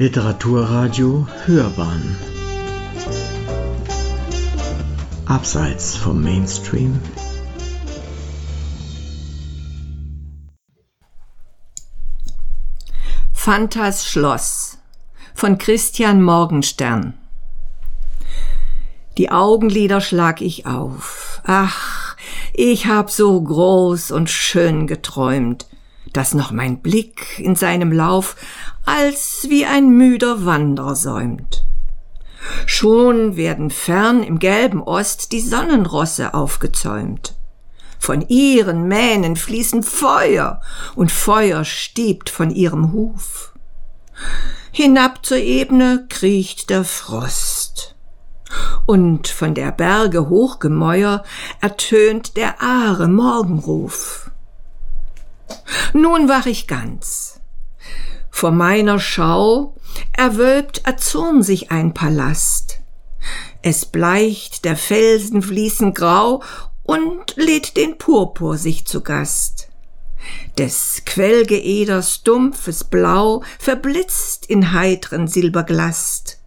Literaturradio Hörbahn. Abseits vom Mainstream. Fantas Schloss von Christian Morgenstern. Die Augenlider schlag ich auf. Ach, ich hab so groß und schön geträumt, dass noch mein Blick in seinem Lauf als wie ein müder Wanderer säumt. Schon werden fern im gelben Ost die Sonnenrosse aufgezäumt. Von ihren Mähnen fließen Feuer und Feuer stiebt von ihrem Huf. Hinab zur Ebene kriecht der Frost. Und von der Berge Hochgemäuer ertönt der Aare Morgenruf. Nun wach ich ganz. Vor meiner Schau erwölbt erzürn sich ein Palast. Es bleicht der Felsen fließen grau und lädt den Purpur sich zu Gast. Des Quellgeeders dumpfes Blau verblitzt in heitren Silberglast.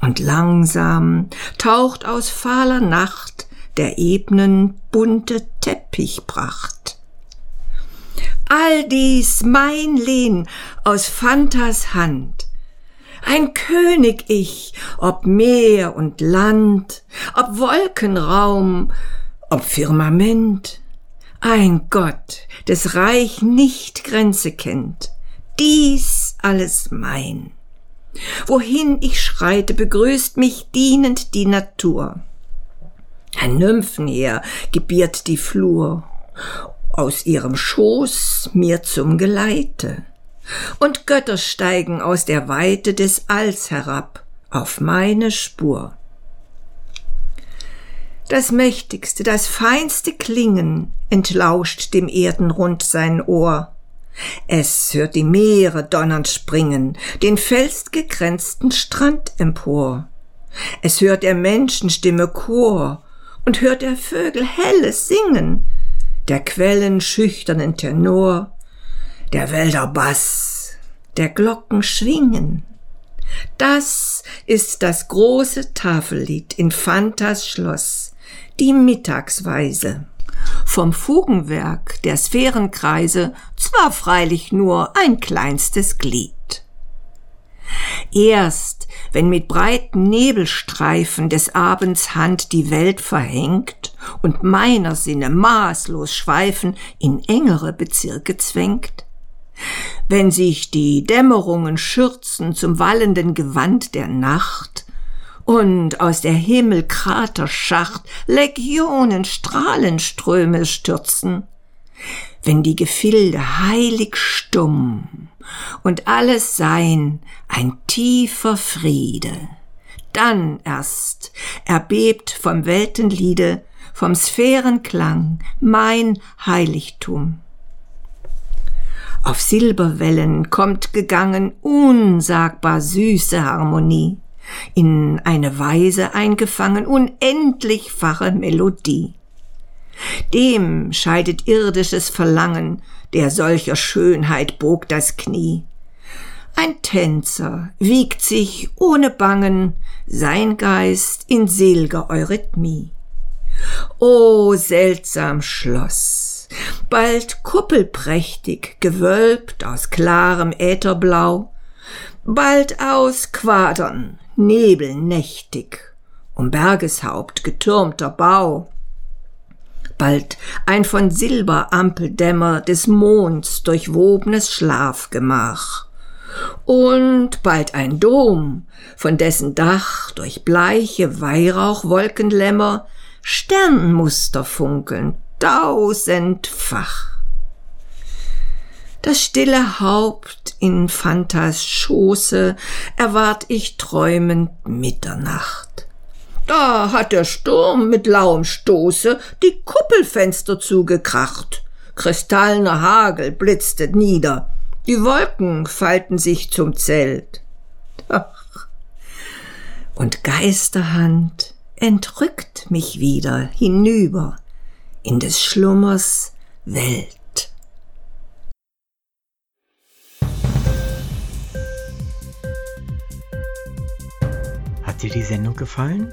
Und langsam taucht aus fahler Nacht der Ebnen bunte Teppichpracht. All dies mein Lehn aus Fantas Hand. Ein König ich, ob Meer und Land, ob Wolkenraum, ob Firmament. Ein Gott, des Reich nicht Grenze kennt. Dies alles mein. Wohin ich schreite, begrüßt mich dienend die Natur. Ein Nymphenheer gebiert die Flur aus ihrem Schoß mir zum Geleite, und Götter steigen aus der Weite des Alls herab auf meine Spur. Das mächtigste, das feinste Klingen entlauscht dem Erdenrund sein Ohr. Es hört die Meere donnernd springen, den felsgekränzten Strand empor. Es hört der Menschenstimme Chor und hört der Vögel helles Singen, der Quellen schüchternen Tenor, der Wälder Bass, der Glocken schwingen. Das ist das große Tafellied in Fantas Schloss, die Mittagsweise. Vom Fugenwerk der Sphärenkreise zwar freilich nur ein kleinstes Glied. Erst wenn mit breiten Nebelstreifen des Abends Hand die Welt verhängt und meiner Sinne maßlos schweifen in engere Bezirke zwängt, wenn sich die Dämmerungen schürzen zum wallenden Gewand der Nacht und aus der Himmelkraterschacht Legionen Strahlenströme stürzen, wenn die Gefilde heilig stumm und alles Sein ein tiefer Friede. Dann erst erbebt vom Weltenliede, vom Sphärenklang mein Heiligtum. Auf Silberwellen kommt gegangen unsagbar süße Harmonie, in eine Weise eingefangen unendlichfache Melodie. Dem scheidet irdisches Verlangen, der solcher Schönheit bog das Knie. Ein Tänzer wiegt sich ohne Bangen sein Geist in selger Eurythmie. O seltsam Schloss, bald kuppelprächtig, gewölbt aus klarem Ätherblau, bald aus Quadern, nebelnächtig, um Bergeshaupt getürmter Bau, bald ein von Silberampeldämmer des Monds durchwobenes Schlafgemach. Und bald ein Dom, von dessen Dach durch bleiche Weihrauchwolkenlämmer Sternenmuster funkeln, tausendfach. Das stille Haupt in Fantas Schoße erwart ich träumend Mitternacht. Da hat der Sturm mit lauem Stoße die Kuppelfenster zugekracht. Kristallener Hagel blitzte nieder. Die Wolken falten sich zum Zelt. Und Geisterhand entrückt mich wieder hinüber in des Schlummers Welt. dir die Sendung gefallen?